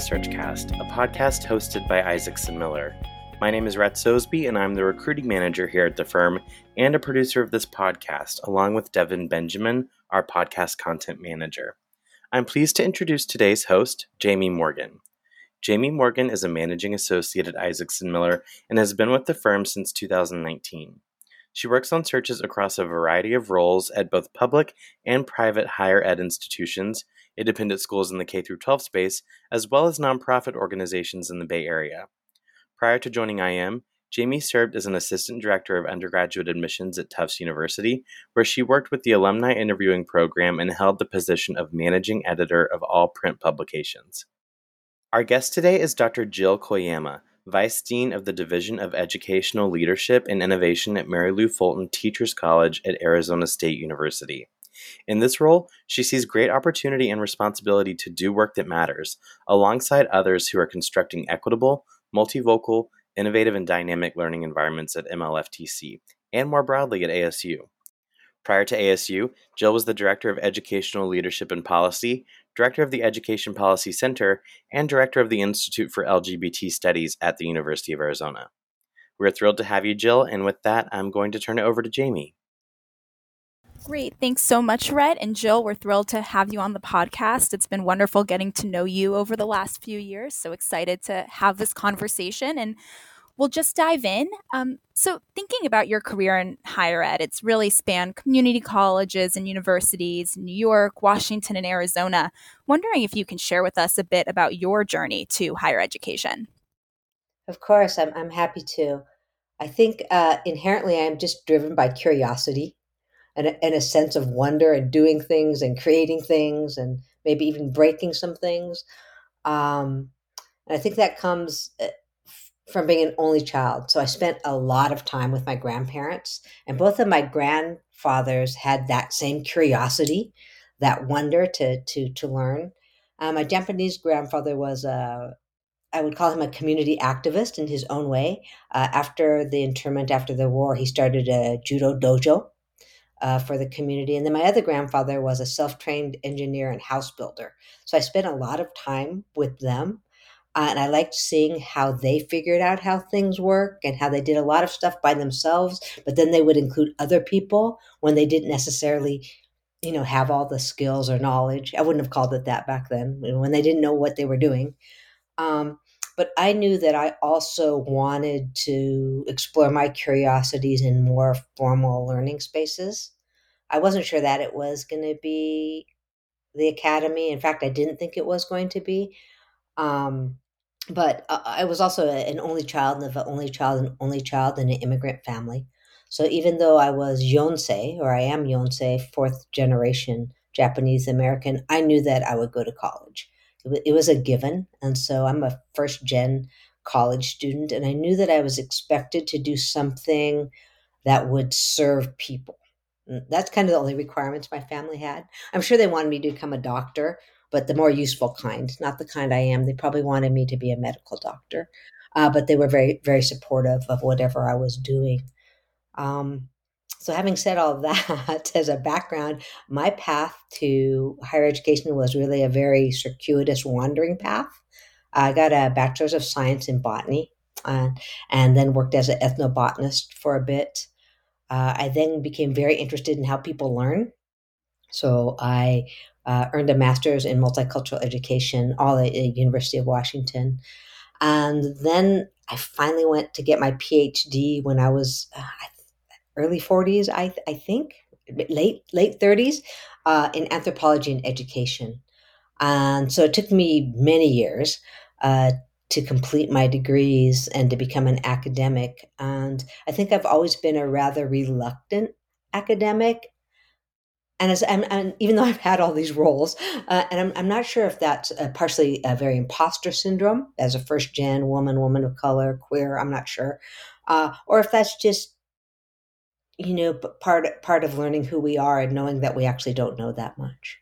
Searchcast, a podcast hosted by Isaacson Miller. My name is Rhett Sosby, and I'm the recruiting manager here at the firm and a producer of this podcast, along with Devin Benjamin, our podcast content manager. I'm pleased to introduce today's host, Jaime Morgen. Jaime Morgen is a managing associate at Isaacson Miller and has been with the firm since 2019. She works on searches across a variety of roles at both public and private higher ed institutions independent schools in the K 12 space, as well as nonprofit organizations in the Bay Area. Prior to joining IM, Jaime served as an assistant director of undergraduate admissions at Tufts University, where she worked with the alumni interviewing program and held the position of managing editor of all print publications. Our guest today is Dr. Jill Koyama, Vice Dean of the Division of Educational Leadership and Innovation at Mary Lou Fulton Teachers College at Arizona State University. In this role, she sees great opportunity and responsibility to do work that matters, alongside others who are constructing equitable, multivocal, innovative, and dynamic learning environments at MLFTC, and more broadly at ASU. Prior to ASU, Jill was the Director of Educational Leadership and Policy, Director of the Education Policy Center, and Director of the Institute for LGBT Studies at the University of Arizona. We're thrilled to have you, Jill, and with that, I'm going to turn it over to Jaime. Great. Thanks so much, Rhett and Jill. We're thrilled to have you on the podcast. It's been wonderful getting to know you over the last few years. So excited to have this conversation and we'll just dive in. Um, so, thinking about your career in higher ed, it's really spanned community colleges and universities, New York, Washington, and Arizona. Wondering if you can share with us a bit about your journey to higher education. Of course, I'm, I'm happy to. I think uh, inherently I'm just driven by curiosity and a, and a sense of wonder and doing things and creating things and maybe even breaking some things. Um, and I think that comes uh, from being an only child. So I spent a lot of time with my grandparents, and both of my grandfathers had that same curiosity, that wonder to to to learn. Uh, my Japanese grandfather was a I would call him a community activist in his own way. Uh, after the internment, after the war, he started a judo dojo uh, for the community. And then my other grandfather was a self trained engineer and house builder. So I spent a lot of time with them. Uh, and I liked seeing how they figured out how things work and how they did a lot of stuff by themselves, but then they would include other people when they didn't necessarily, you know, have all the skills or knowledge. I wouldn't have called it that back then when they didn't know what they were doing. Um, but I knew that I also wanted to explore my curiosities in more formal learning spaces. I wasn't sure that it was going to be the academy. In fact, I didn't think it was going to be. Um, but I was also an only child of an only child and only child in an immigrant family. So even though I was Yonsei, or I am Yonsei, fourth generation Japanese American, I knew that I would go to college it was a given. And so I'm a first gen college student, and I knew that I was expected to do something that would serve people. And that's kind of the only requirements my family had. I'm sure they wanted me to become a doctor, but the more useful kind, not the kind I am. They probably wanted me to be a medical doctor, uh, but they were very, very supportive of whatever I was doing. Um, so, having said all that as a background, my path to higher education was really a very circuitous wandering path. I got a bachelor's of science in botany uh, and then worked as an ethnobotanist for a bit. Uh, I then became very interested in how people learn. So, I uh, earned a master's in multicultural education, all at the University of Washington. And then I finally went to get my PhD when I was, uh, early 40s, I, I think, late late 30s, uh, in anthropology and education. And so it took me many years uh, to complete my degrees and to become an academic. And I think I've always been a rather reluctant academic. And as and, and even though I've had all these roles, uh, and I'm, I'm not sure if that's partially a very imposter syndrome as a first gen woman, woman of color, queer, I'm not sure, uh, or if that's just you know part part of learning who we are and knowing that we actually don't know that much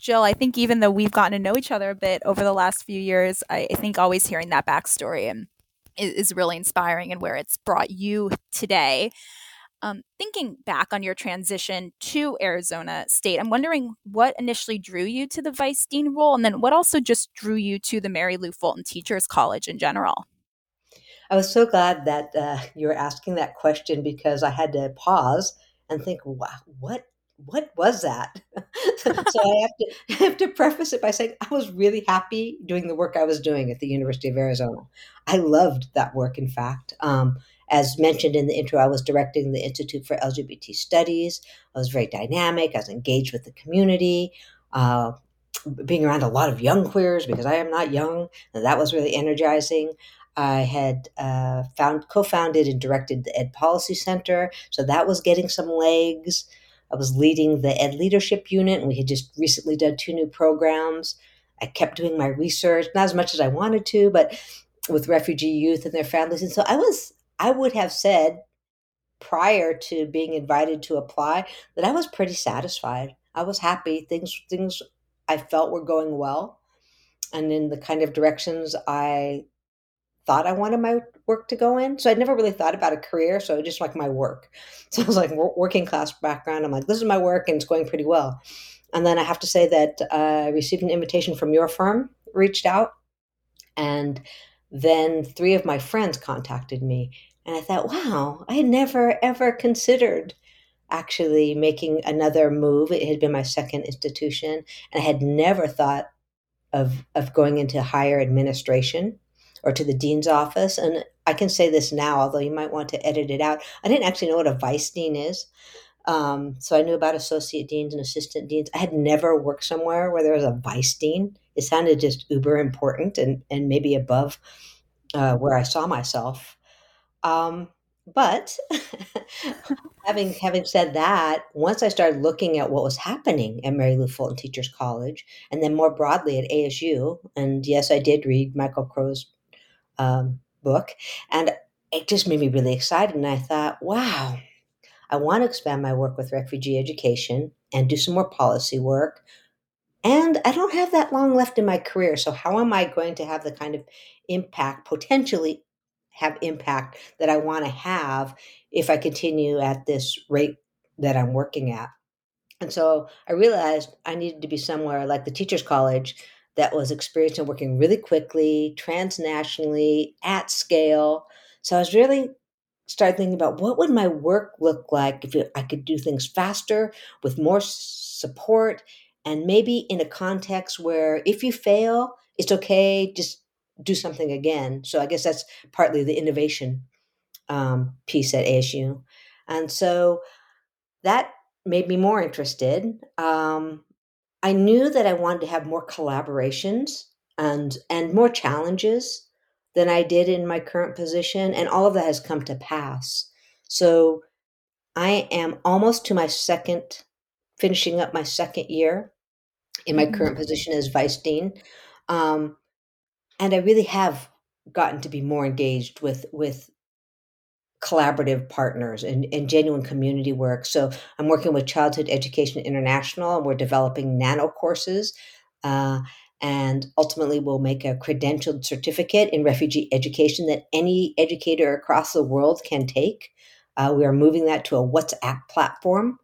jill i think even though we've gotten to know each other a bit over the last few years i, I think always hearing that backstory and is, is really inspiring and where it's brought you today. Um, thinking back on your transition to Arizona State, I'm wondering what initially drew you to the vice dean role, and then what also just drew you to the Mary Lou Fulton Teachers College in general. I was so glad that uh, you were asking that question because I had to pause and think, wow, what what was that? so I have to I have to preface it by saying I was really happy doing the work I was doing at the University of Arizona. I loved that work. In fact, um, as mentioned in the intro, I was directing the Institute for LGBT Studies. I was very dynamic. I was engaged with the community, uh, being around a lot of young queers because I am not young. And that was really energizing. I had uh, found co-founded and directed the Ed Policy Center, so that was getting some legs. I was leading the Ed Leadership Unit, and we had just recently done two new programs. I kept doing my research, not as much as I wanted to, but with refugee youth and their families. And so I was I would have said prior to being invited to apply that I was pretty satisfied. I was happy. Things things I felt were going well and in the kind of directions I thought I wanted my work to go in. So I'd never really thought about a career. So just like my work. So I was like working class background. I'm like, this is my work and it's going pretty well. And then I have to say that uh, I received an invitation from your firm, reached out, and then three of my friends contacted me and I thought, wow, I had never ever considered actually making another move. It had been my second institution, and I had never thought of of going into higher administration or to the dean's office. And I can say this now, although you might want to edit it out. I didn't actually know what a vice dean is. Um, so I knew about associate deans and assistant deans. I had never worked somewhere where there was a vice dean. It sounded just uber important and, and maybe above uh, where I saw myself. Um, but having having said that, once I started looking at what was happening at Mary Lou Fulton Teachers College, and then more broadly at ASU, and yes, I did read Michael Crow's um, book, and it just made me really excited. And I thought, wow, I want to expand my work with refugee education and do some more policy work. And I don't have that long left in my career. So, how am I going to have the kind of impact potentially have impact that I want to have if I continue at this rate that I'm working at. And so I realized I needed to be somewhere like the Teachers College that was experienced in working really quickly, transnationally, at scale. So I was really started thinking about what would my work look like if I could do things faster with more support and maybe in a context where if you fail, it's okay, just do something again. So I guess that's partly the innovation um, piece at ASU. And so that made me more interested. Um, I knew that I wanted to have more collaborations and and more challenges than I did in my current position, and all of that has come to pass. So I am almost to my second, finishing up my second year in my mm-hmm. current position as vice dean. Um, and I really have gotten to be more engaged with with collaborative partners and, and genuine community work. So I'm working with Childhood Education International, and we're developing nano courses. Uh, and ultimately, we'll make a credentialed certificate in refugee education that any educator across the world can take. Uh, we are moving that to a WhatsApp platform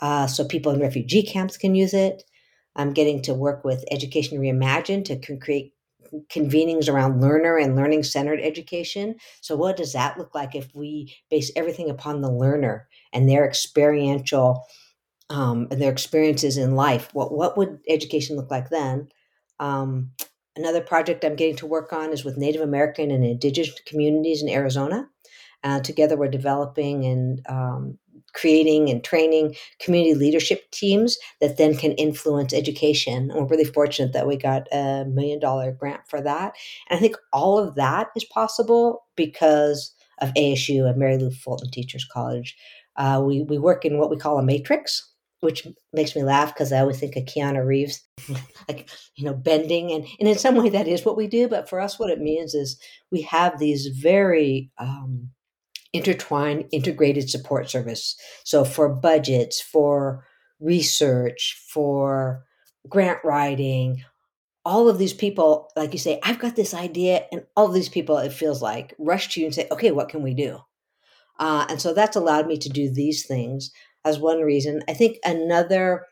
uh, so people in refugee camps can use it. I'm getting to work with Education Reimagined to create convenings around learner and learning centered education. So, what does that look like if we base everything upon the learner and their experiential um, and their experiences in life? What what would education look like then? Um, another project I'm getting to work on is with Native American and Indigenous communities in Arizona. Uh, together, we're developing and um, creating and training community leadership teams that then can influence education. And we're really fortunate that we got a million dollar grant for that. And I think all of that is possible because of ASU and Mary Lou Fulton Teachers College. Uh, we, we work in what we call a matrix, which makes me laugh because I always think of Keanu Reeves, like, you know, bending. And, and in some way, that is what we do. But for us, what it means is we have these very um, intertwined integrated support service. So for budgets, for research, for grant writing, all of these people, like you say, I've got this idea, and all these people, it feels like, rush to you and say, okay, what can we do? Uh, and so that's allowed me to do these things as one reason. I think another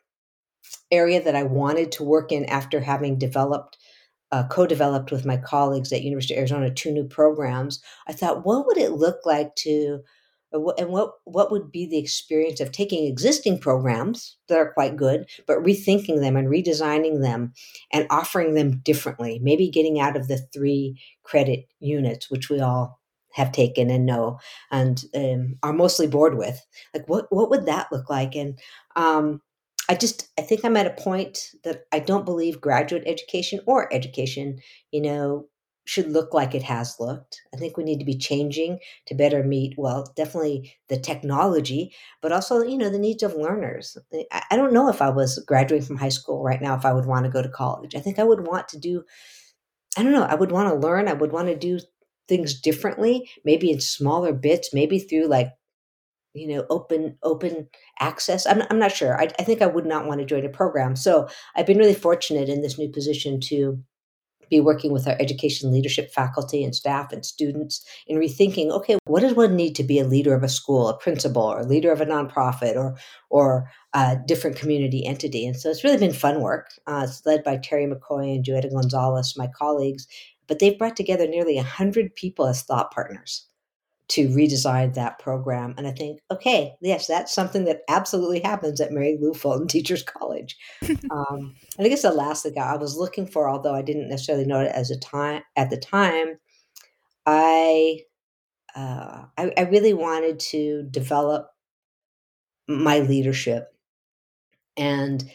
area that I wanted to work in after having developed, uh, co-developed with my colleagues at University of Arizona two new programs, I thought, what would it look like to and what what would be the experience of taking existing programs that are quite good but rethinking them and redesigning them and offering them differently maybe getting out of the three credit units which we all have taken and know and um, are mostly bored with? Like what what would that look like? And um, i just i think i'm at a point that i don't believe graduate education or education you know should look like it has looked. I think we need to be changing to better meet, well, definitely the technology, but also, you know, the needs of learners. I don't know if I was graduating from high school right now, if I would want to go to college. I think I would want to do, I don't know, I would want to learn. I would want to do things differently, maybe in smaller bits, maybe through like, you know, open open access. I'm, I'm not sure. I, I think I would not want to join a program. So I've been really fortunate in this new position to be working with our education leadership faculty and staff and students in rethinking okay what does one need to be a leader of a school a principal or a leader of a nonprofit or or a different community entity and so it's really been fun work uh, it's led by terry mccoy and joetta gonzalez my colleagues but they've brought together nearly 100 people as thought partners to redesign that program. And I think, okay, yes, that's something that absolutely happens at Mary Lou Fulton Teachers College. um, I guess the last thing I was looking for, although I didn't necessarily know it as a time at the time. I, uh, I, I really wanted to develop my leadership and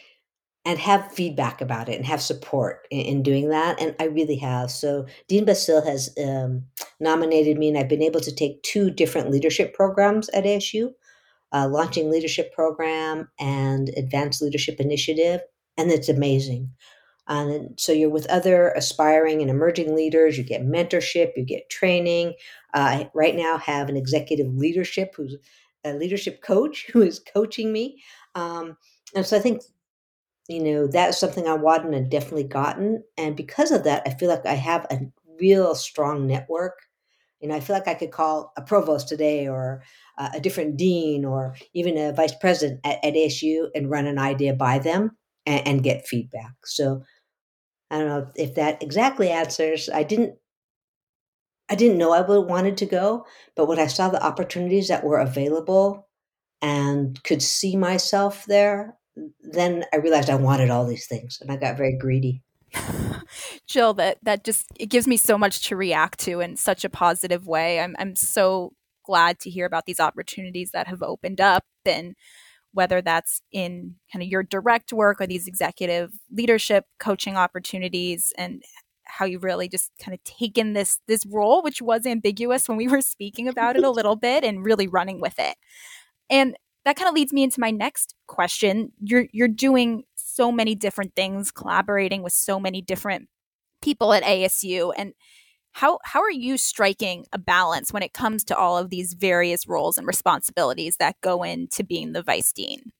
and have feedback about it and have support in, in, doing that. And I really have. So Dean Basile has um, nominated me, and I've been able to take two different leadership programs at ASU, uh, launching leadership program and advanced leadership initiative, and it's amazing. And so you're with other aspiring and emerging leaders. You get mentorship, you get training. Uh, I right now have an executive leadership who's a leadership coach who is coaching me. Um, and so I think you know, that's something I wanted and definitely gotten. And because of that, I feel like I have a real strong network. You know, I feel like I could call a provost today or uh, a different dean or even a vice president at, at ASU and run an idea by them and, and get feedback. So I don't know if that exactly answers. I didn't I didn't know I would wanted to go, but when I saw the opportunities that were available and could see myself there, then I realized I wanted all these things and I got very greedy. Jill, that that just it gives me so much to react to in such a positive way. I'm I'm so glad to hear about these opportunities that have opened up and whether that's in kind of your direct work or these executive leadership coaching opportunities and how you really just kind of taken this this role which was ambiguous when we were speaking about it a little bit and really running with it. And that kind of leads me into my next question. You're you're doing so many different things, collaborating with so many different people at ASU and how how are you striking a balance when it comes to all of these various roles and responsibilities that go into being the vice dean?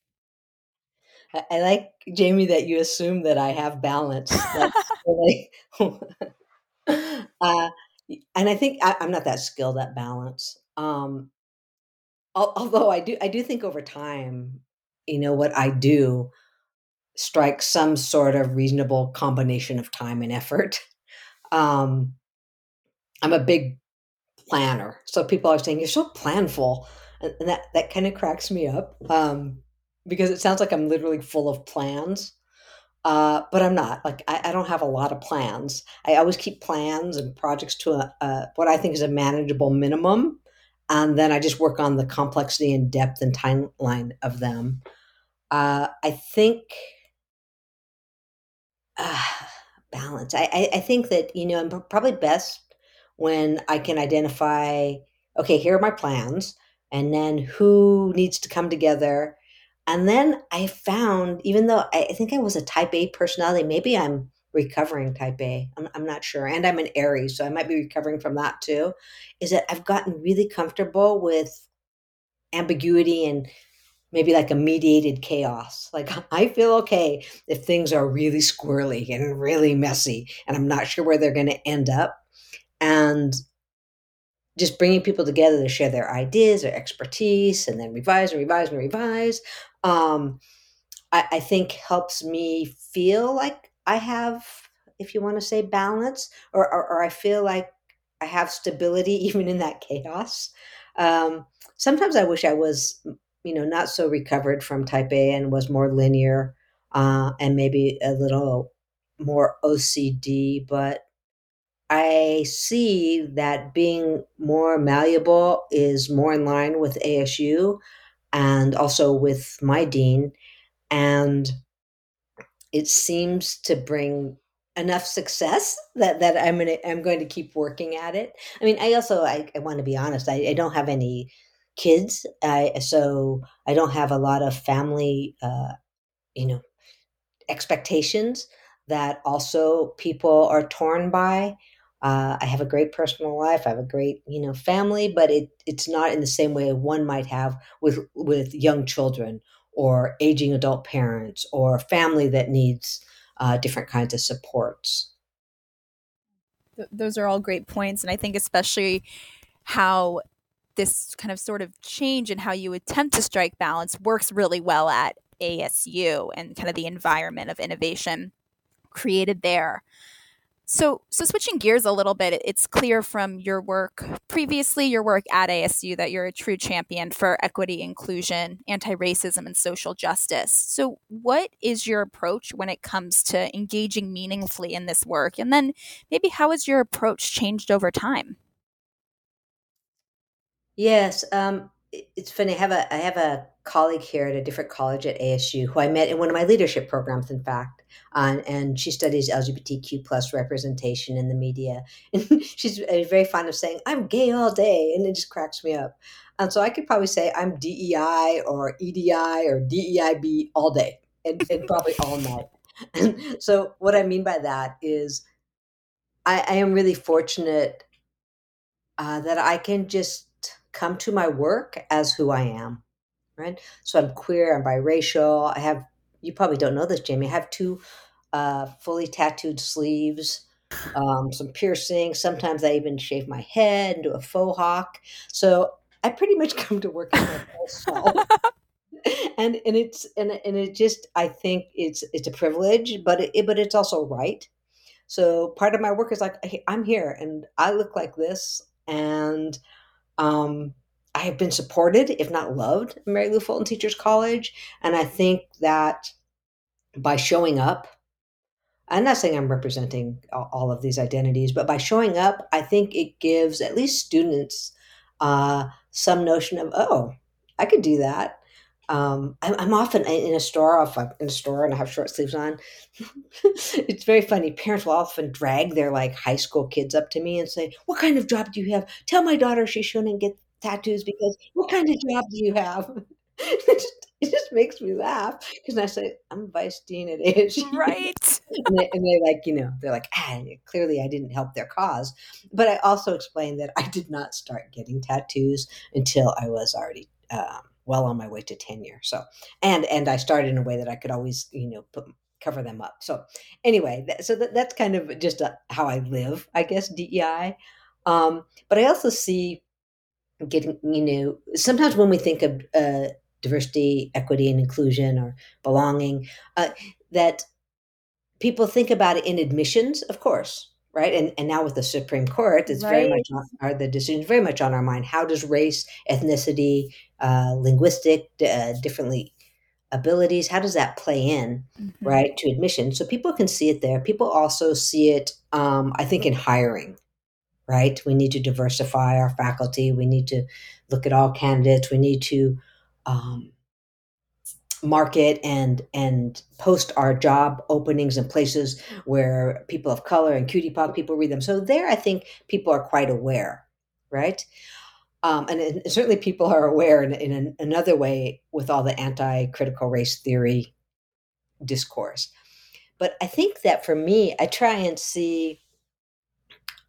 I like Jaime that you assume that I have balance. That's really, uh, and I think I, am not that skilled at balance. Um, although I do I do think over time, you know, what I do strikes some sort of reasonable combination of time and effort. Um, I'm a big planner, so people are saying you're so planful, and that that kind of cracks me up um, because it sounds like I'm literally full of plans. Uh, but I'm not. Like I, I, don't have a lot of plans. I always keep plans and projects to a, a, what I think is a manageable minimum, and then I just work on the complexity and depth and timeline of them. Uh, I think uh, balance. I, I, I think that you know I'm probably best when I can identify. Okay, here are my plans, and then who needs to come together. And then I found, even though I, I think I was a Type A personality, maybe I'm recovering type A. I'm, I'm not sure. And I'm an Aries, so I might be recovering from that too. Is that I've gotten really comfortable with ambiguity and maybe like a mediated chaos. Like I feel okay if things are really squirrely and really messy and I'm not sure where they're going to end up. And just bringing people together to share their ideas, their expertise, and then revise and revise and revise, um, I, I think helps me feel like I have, if you want to say balance, or, or, or I feel like I have stability even in that chaos. Um, sometimes I wish I was you know, not so recovered from type A and was more linear uh, and maybe a little more OCD. But I see that being more malleable is more in line with ASU and also with my dean. And it seems to bring enough success that, that I'm gonna I'm going to keep working at it. I mean, I also I, I want to be honest. I, I don't have any kids. I, so I don't have a lot of family, uh, you know, expectations that also people are torn by. Uh, I have a great personal life. I have a great, you know, family, but it it's not in the same way one might have with with young children or aging adult parents or family that needs uh, different kinds of supports. Th- those are all great points, and I think especially how this kind of sort of change in how you attempt to strike balance works really well at ASU and kind of the environment of innovation created there. So, so switching gears a little bit, it's clear from your work previously, your work at ASU, that you're a true champion for equity, inclusion, anti racism, and social justice. So, what is your approach when it comes to engaging meaningfully in this work? And then maybe how has your approach changed over time? Yes, um, it's funny. I have a I have a colleague here at a different college at ASU who I met in one of my leadership programs, in fact, and she studies LGBTQ plus representation in the media. And she's uh, very fond of saying, "I'm gay all day," and it just cracks me up. And so I could probably say I'm DEI or EDI or DEIB all day and, and probably all night. So what I mean by that is I, I am really fortunate uh, that I can just come to my work as who I am, right? So I'm queer, I'm biracial. I have, you probably don't know this, Jaime. I have two uh, fully tattooed sleeves, um, some piercings. Sometimes I even shave my head and do a faux hawk. So I pretty much come to work as my whole self. and and it's and, and it just I think it's it's a privilege, but it, but it's also right. So part of my work is like I'm here and I look like this, and um, I have been supported, if not loved, at Mary Lou Fulton Teachers College. And I think that by showing up, I'm not saying I'm representing all of these identities, but by showing up, I think it gives at least students uh, some notion of, oh, I could do that. Um, I'm, I'm, often in a store, I'm in a store and I have short sleeves on. it's very funny. Parents will often drag their like high school kids up to me and say, "What kind of job do you have? Tell my daughter she shouldn't get tattoos because what kind of job do you have?" it, just, it just makes me laugh because I say I'm vice dean at ASU, right? and, they, and they like you know they're like ah, clearly I didn't help their cause, but I also explained that I did not start getting tattoos until I was already. Um, well on my way to tenure. So, and and I started in a way that I could always, you know, put cover them up. So, anyway, that, so that, that's kind of just a, how I live, I guess. DEI, um, but I also see getting, you know, sometimes when we think of uh, diversity, equity, and inclusion or belonging, uh, that people think about it in admissions, of course, right? And and now with the Supreme Court, it's right. very much on, are the decisions very much on our mind. How does race, ethnicity, uh, linguistic, uh, differently abilities, how does that play in, mm-hmm. right, to admission? So people can see it there. People also see it, um, I think, in hiring. Right, we need to diversify our faculty. We need to look at all candidates. We need to um, market and and post our job openings in places where people of color and cutie QT people read them. So there, I think people are quite aware, right? Um, and, and, certainly people are aware in, in an, another way with all the anti-critical race theory discourse. But I think that for me, I try and see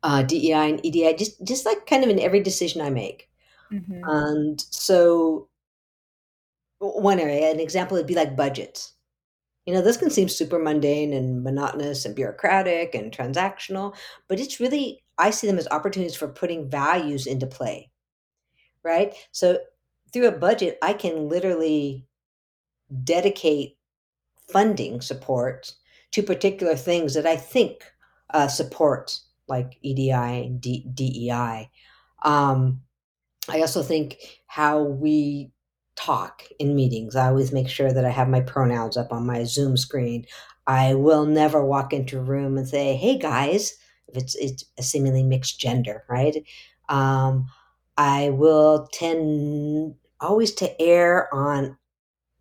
uh, DEI and EDI just just like kind of in every decision I make. Mm-hmm. And so one area, an example would be like budgets. You know, this can seem super mundane and monotonous and bureaucratic and transactional, but it's really, I see them as opportunities for putting values into play, right? So through a budget, I can literally dedicate funding support to particular things that I think uh, support, like EDI and D- DEI. Um, I also think how we talk in meetings. I always make sure that I have my pronouns up on my Zoom screen. I will never walk into a room and say, "Hey guys," if it's it's a seemingly mixed gender, right? Um, I will tend always to err on.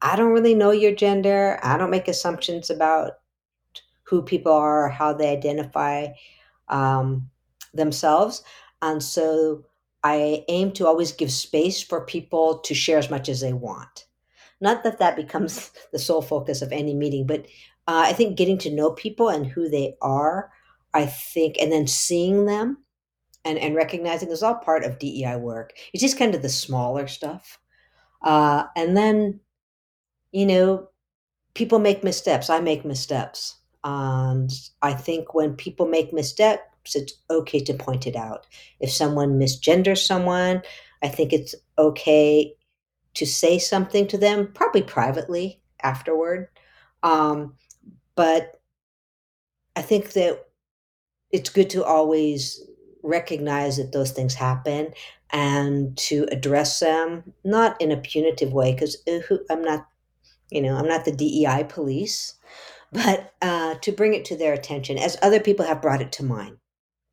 I don't really know your gender. I don't make assumptions about who people are, how they identify um, themselves, and so I aim to always give space for people to share as much as they want. Not that that becomes the sole focus of any meeting, but uh, I think getting to know people and who they are, I think, and then seeing them and, and recognizing is all part of DEI work. It's just kind of the smaller stuff. Uh, and then, you know, people make missteps. I make missteps. And I think when people make missteps, it's okay to point it out. If someone misgenders someone, I think it's okay to say something to them, probably privately afterward. Um, but I think that it's good to always recognize that those things happen and to address them, not in a punitive way, because uh, I'm not, you know, I'm not the DEI police, but uh, to bring it to their attention as other people have brought it to mine.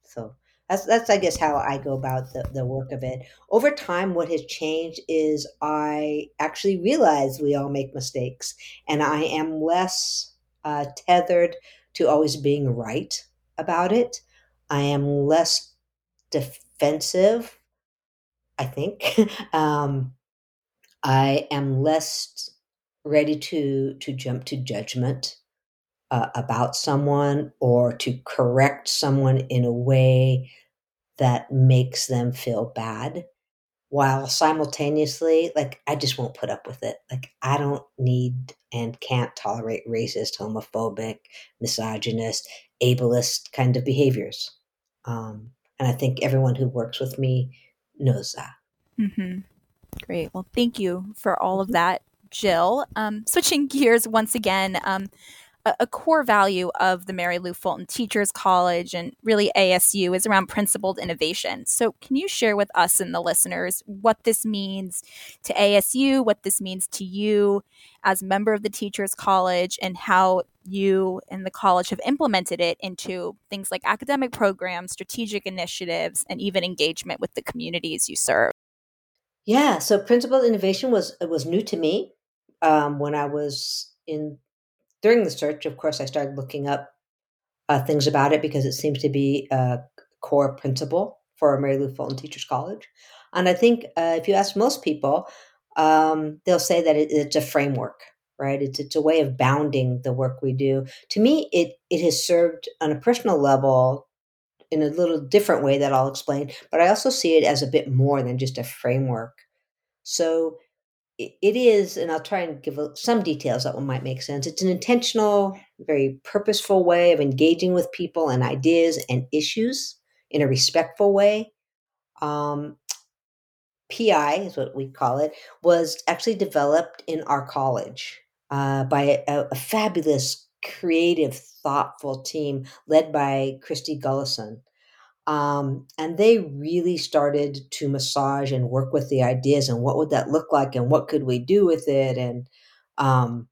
So that's that's I guess how I go about the, the work of it. Over time, what has changed is I actually realize we all make mistakes, and I am less uh, tethered to always being right about it. I am less defensive. I think um, I am less ready to to jump to judgment uh, about someone or to correct someone in a way that makes them feel bad while simultaneously like i just won't put up with it. Like i don't need and can't tolerate racist homophobic misogynist ableist kind of behaviors um, and i think everyone who works with me knows that. Mm-hmm. great. Well thank you for all of that jill. Um, switching gears once again um, a, a core value of the Mary Lou Fulton Teachers College and really ASU is around principled innovation. So, can you share with us and the listeners what this means to ASU, what this means to you as a member of the Teachers College, and how you and the college have implemented it into things like academic programs, strategic initiatives, and even engagement with the communities you serve? Yeah, so principled innovation was was new to me um, when I was in during the search, of course, I started looking up uh, things about it because it seems to be a core principle for Mary Lou Fulton Teachers College. And I think uh, if you ask most people, um, they'll say that it, it's a framework, right? It's it's a way of bounding the work we do. To me, it it has served on a personal level in a little different way that I'll explain. But I also see it as a bit more than just a framework. So it is, and I'll try and give some details that one might make sense. It's an intentional, very purposeful way of engaging with people and ideas and issues in a respectful way. Um, PI is what we call it, was actually developed in our college uh, by a, a, fabulous, creative, thoughtful team led by Christy Gullison. Um, and they really started to massage and work with the ideas and what would that look like and what could we do with it and um,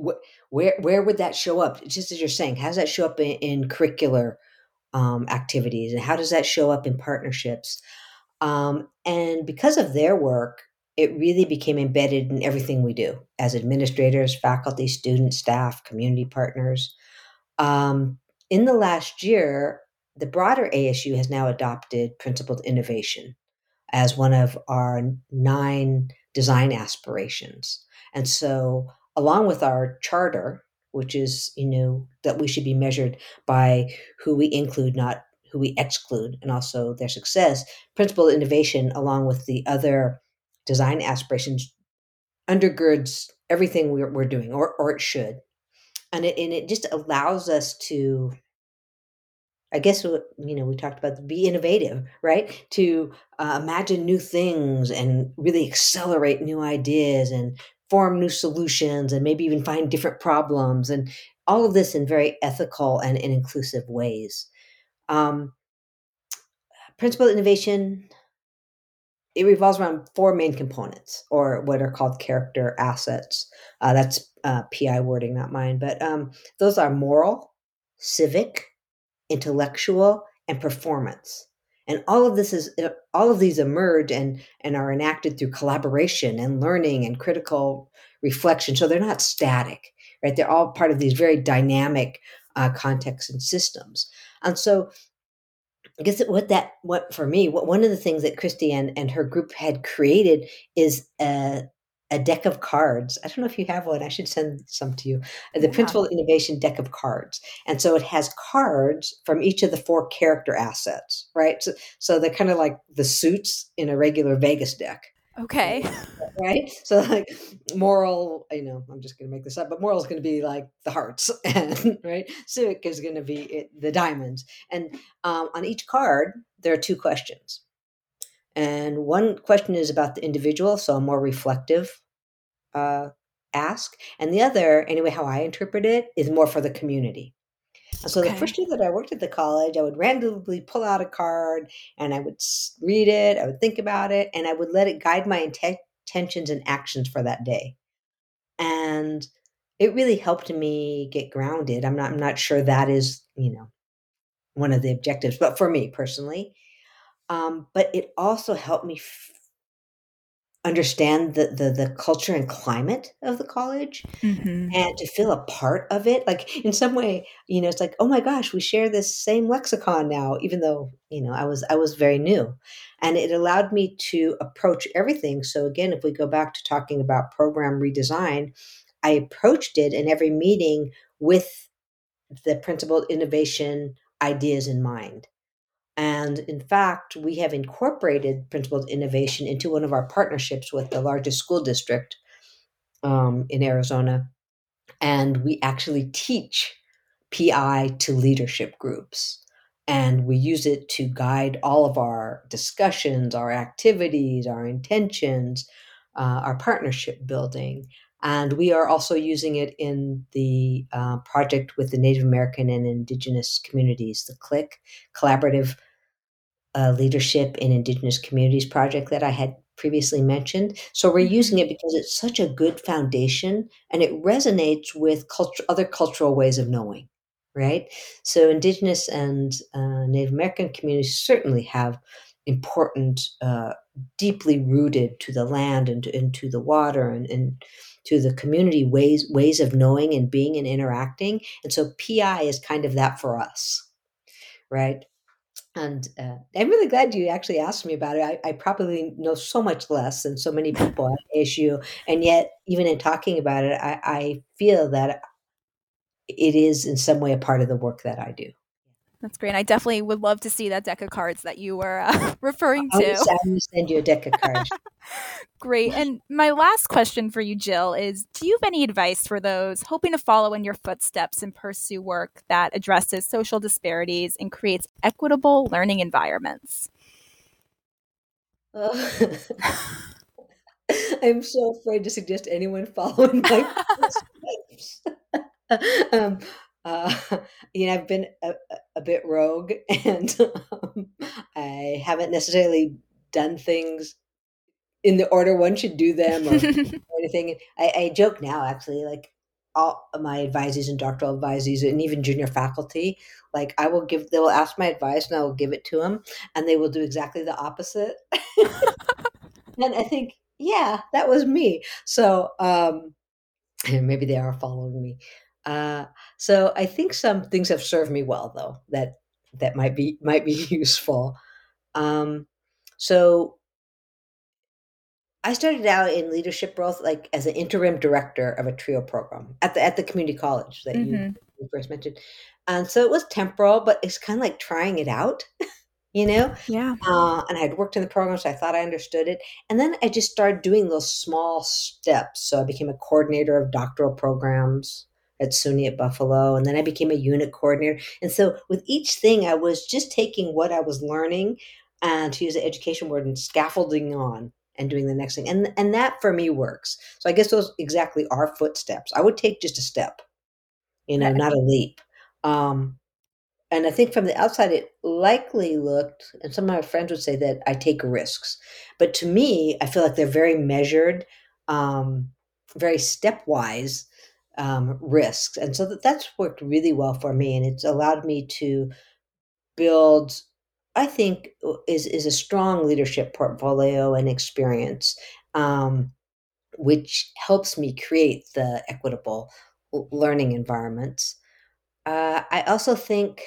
wh- where where would that show up? Just as you're saying, how does that show up in, in curricular um, activities and how does that show up in partnerships? Um, and because of their work, it really became embedded in everything we do as administrators, faculty, students, staff, community partners. Um, in the last year, the broader ASU has now adopted principled innovation as one of our nine design aspirations. And so, along with our charter, which is, you know, that we should be measured by who we include, not who we exclude, and also their success, principled innovation, along with the other design aspirations, undergirds everything we're, we're doing, or or it should, and it and it just allows us to. I guess you know we talked about be innovative, right? To uh, imagine new things and really accelerate new ideas and form new solutions and maybe even find different problems and all of this in very ethical and, and inclusive ways. Um, principled innovation it revolves around four main components or what are called character assets uh, that's uh, pi wording not mine but um, those are moral civic intellectual and performance. And all of this is all of these emerge and and are enacted through collaboration and learning and critical reflection. So they're not static right? They're all part of these very dynamic uh, contexts and systems. And so I guess what that what for me what one of the things that Christy and, and her group had created is a, a deck of cards. I don't know if you have one. I should send some to you. The yeah. Principled Innovation deck of cards, and so it has cards from each of the four character assets, right? So, so they're kind of like the suits in a regular Vegas deck. Okay. Right. So like moral, you know, I'm just going to make this up, but moral is going to be like the hearts, and right. Civic is going to be it, the diamonds, and um, on each card there are two questions, and one question is about the individual, so a more reflective uh, ask, and the other, anyway, how I interpret it, is more for the community. So okay. the first year that I worked at the college, I would randomly pull out a card and I would read it, I would think about it, and I would let it guide my intentions and actions for that day. And it really helped me get grounded. I'm not I'm not sure that is, you know, one of the objectives, but for me personally. Um, but it also helped me f- understand the, the the culture and climate of the college mm-hmm. and to feel a part of it. Like in some way you know it's like oh my gosh we share this same lexicon now even though you know i was i was very new. And it allowed me to approach everything. So again if we go back to talking about program redesign i approached it in every meeting with the principled innovation ideas in mind and in fact, we have incorporated principled innovation into one of our partnerships with the largest school district um, in Arizona. And we actually teach PI to leadership groups. And we use it to guide all of our discussions, our activities, our intentions, uh, our partnership building. And we are also using it in the uh, project with the Native American and Indigenous communities, the CLIC Collaborative uh, Leadership in Indigenous Communities project that I had previously mentioned. So we're using mm-hmm. it because it's such a good foundation and it resonates with culture, other cultural ways of knowing, right? So Indigenous and uh, Native American communities certainly have important, uh, deeply rooted to the land and to, and to the water and, and to the community ways ways of knowing and being and interacting. And so PI is kind of that for us, right? And uh, I'm really glad you actually asked me about it. I, I, probably know so much less than so many people at ASU, and yet, even in talking about it, I, I feel that it is in some way a part of the work that I do. That's great. I definitely would love to see that deck of cards that you were uh, referring to. I'm going to send you a deck of cards. great. And my last question for you, Jill, is do you have any advice for those hoping to follow in your footsteps and pursue work that addresses social disparities and creates equitable learning environments? I'm so afraid to suggest anyone following my footsteps. um, uh, you know, I've been a, a bit rogue and um, I haven't necessarily done things in the order one should do them or, or anything. I, I, joke now, actually, like all my advisees and doctoral advisees and even junior faculty, like I will give, they will ask my advice and I will give it to them and they will do exactly the opposite. and I think, yeah, that was me. So, um, maybe they are following me. Uh, so I think some things have served me well, though that that might be might be useful. Um, so I started out in leadership roles, like as an interim director of a trio program at the at the community college that mm-hmm. you, you, first mentioned, and so it was temporal, but it's kind of like trying it out. you know? Yeah. Uh, and I had worked in the program, so I thought I understood it. And then I just started doing those small steps. So I became a coordinator of doctoral programs at SUNY at Buffalo, and then I became a unit coordinator. And so with each thing, I was just taking what I was learning and to use the education word and scaffolding on and doing the next thing. And and that for me works. So I guess those exactly are footsteps. I would take just a step, you know, not a leap. Um, and I think from the outside, it likely looked, and some of my friends would say that I take risks. But to me, I feel like they're very measured, um, very stepwise um, risks. And so that, that's worked really well for me. And it's allowed me to build, I think, uh, is, is a strong leadership portfolio and experience, um, which helps me create the equitable learning environments. Uh, I also think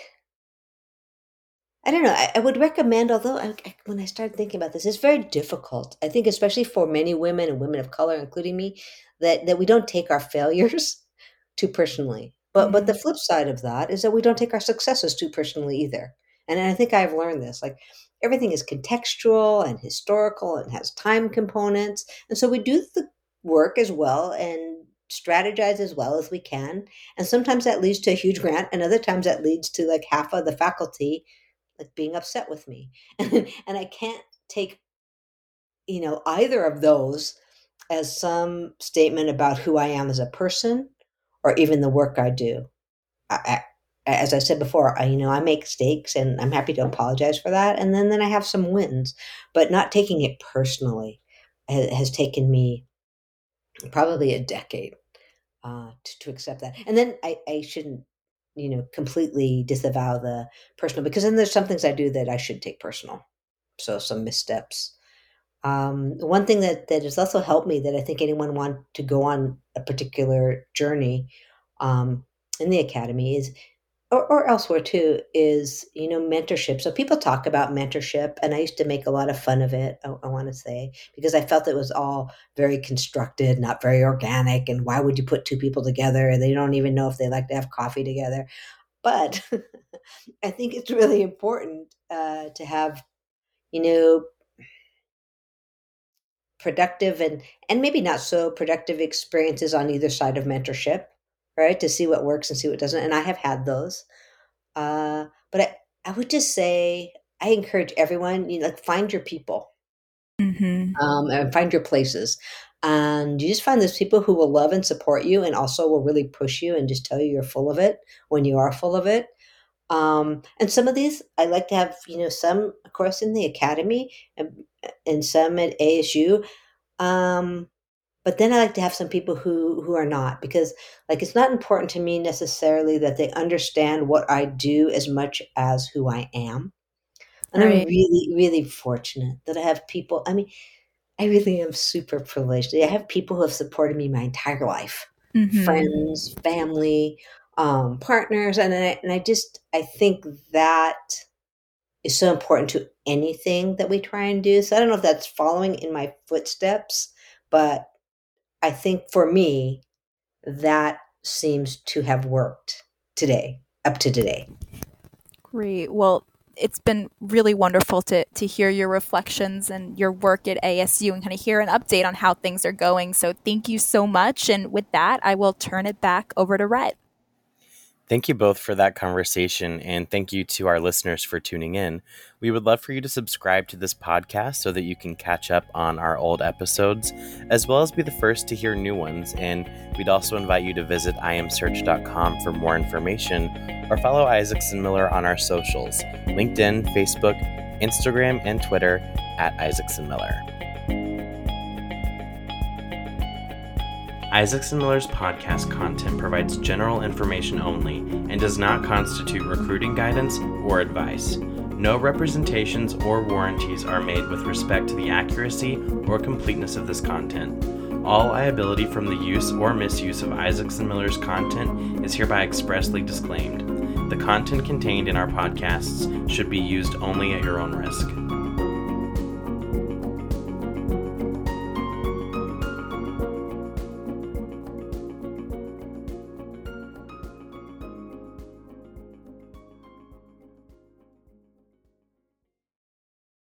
I don't know. I, I would recommend, although I, I, when I started thinking about this, it's very difficult. I think, especially for many women and women of color, including me, that that we don't take our failures too personally. But but the Mhm. flip side of that is that we don't take our successes too personally either. And I think I've learned this. Like everything is contextual and historical and has time components, and so we do the work as well and strategize as well as we can. And sometimes that leads to a huge grant, and other times that leads to like half of the faculty like being upset with me. And, i can't take you know either of those as some statement about who i am as a person or even the work i do. I, I, as i said before I, you know i make mistakes and i'm happy to apologize for that and then then i have some wins. But not taking it personally has taken me probably a decade uh, to, to accept that. And then I, I shouldn't you know completely disavow the personal because then there's some things i do that i should take personal. So some missteps. Um, one thing that that has also helped me that i think anyone want to go on a particular journey um, in the academy is or, or elsewhere too is you know mentorship. So people talk about mentorship and i used to make a lot of fun of it i, I want to say because i felt it was all very constructed not very organic and why would you put two people together? They don't even know if they like to have coffee together. But i think it's really important uh, to have you know productive and and maybe not so productive experiences on either side of mentorship right to see what works and see what doesn't and i have had those uh, but I, I would just say I encourage everyone, you know, like find your people Mhm. um, and find your places. And you just find those people who will love and support you and also will really push you and just tell you you're full of it when you are full of it. Um, and some of these, I like to have, you know, some, of course, in the academy and, and some at ASU. Um, but then I like to have some people who who are not because like it's not important to me necessarily that they understand what I do as much as who I am. And I'm really, really fortunate that I have people. I mean, I really am super privileged. I have people who have supported me my entire life, Mhm. friends, family, um, partners, and I, and I just I think that is so important to anything that we try and do. So I don't know if that's following in my footsteps, but I think for me, that seems to have worked today, up to today. Great. Well, it's been really wonderful to to hear your reflections and your work at ASU and kind of hear an update on how things are going. So thank you so much. And with that, I will turn it back over to Rhett. Thank you both for that conversation, and thank you to our listeners for tuning in. We would love for you to subscribe to this podcast so that you can catch up on our old episodes, as well as be the first to hear new ones. And we'd also invite you to visit imsearch.com for more information or follow Isaacson Miller on our socials LinkedIn, Facebook, Instagram, and Twitter at Isaacson Miller. Isaacson Miller's podcast content provides general information only and does not constitute recruiting guidance or advice. No representations or warranties are made with respect to the accuracy or completeness of this content. All liability from the use or misuse of Isaacson Miller's content is hereby expressly disclaimed. The content contained in our podcasts should be used only at your own risk.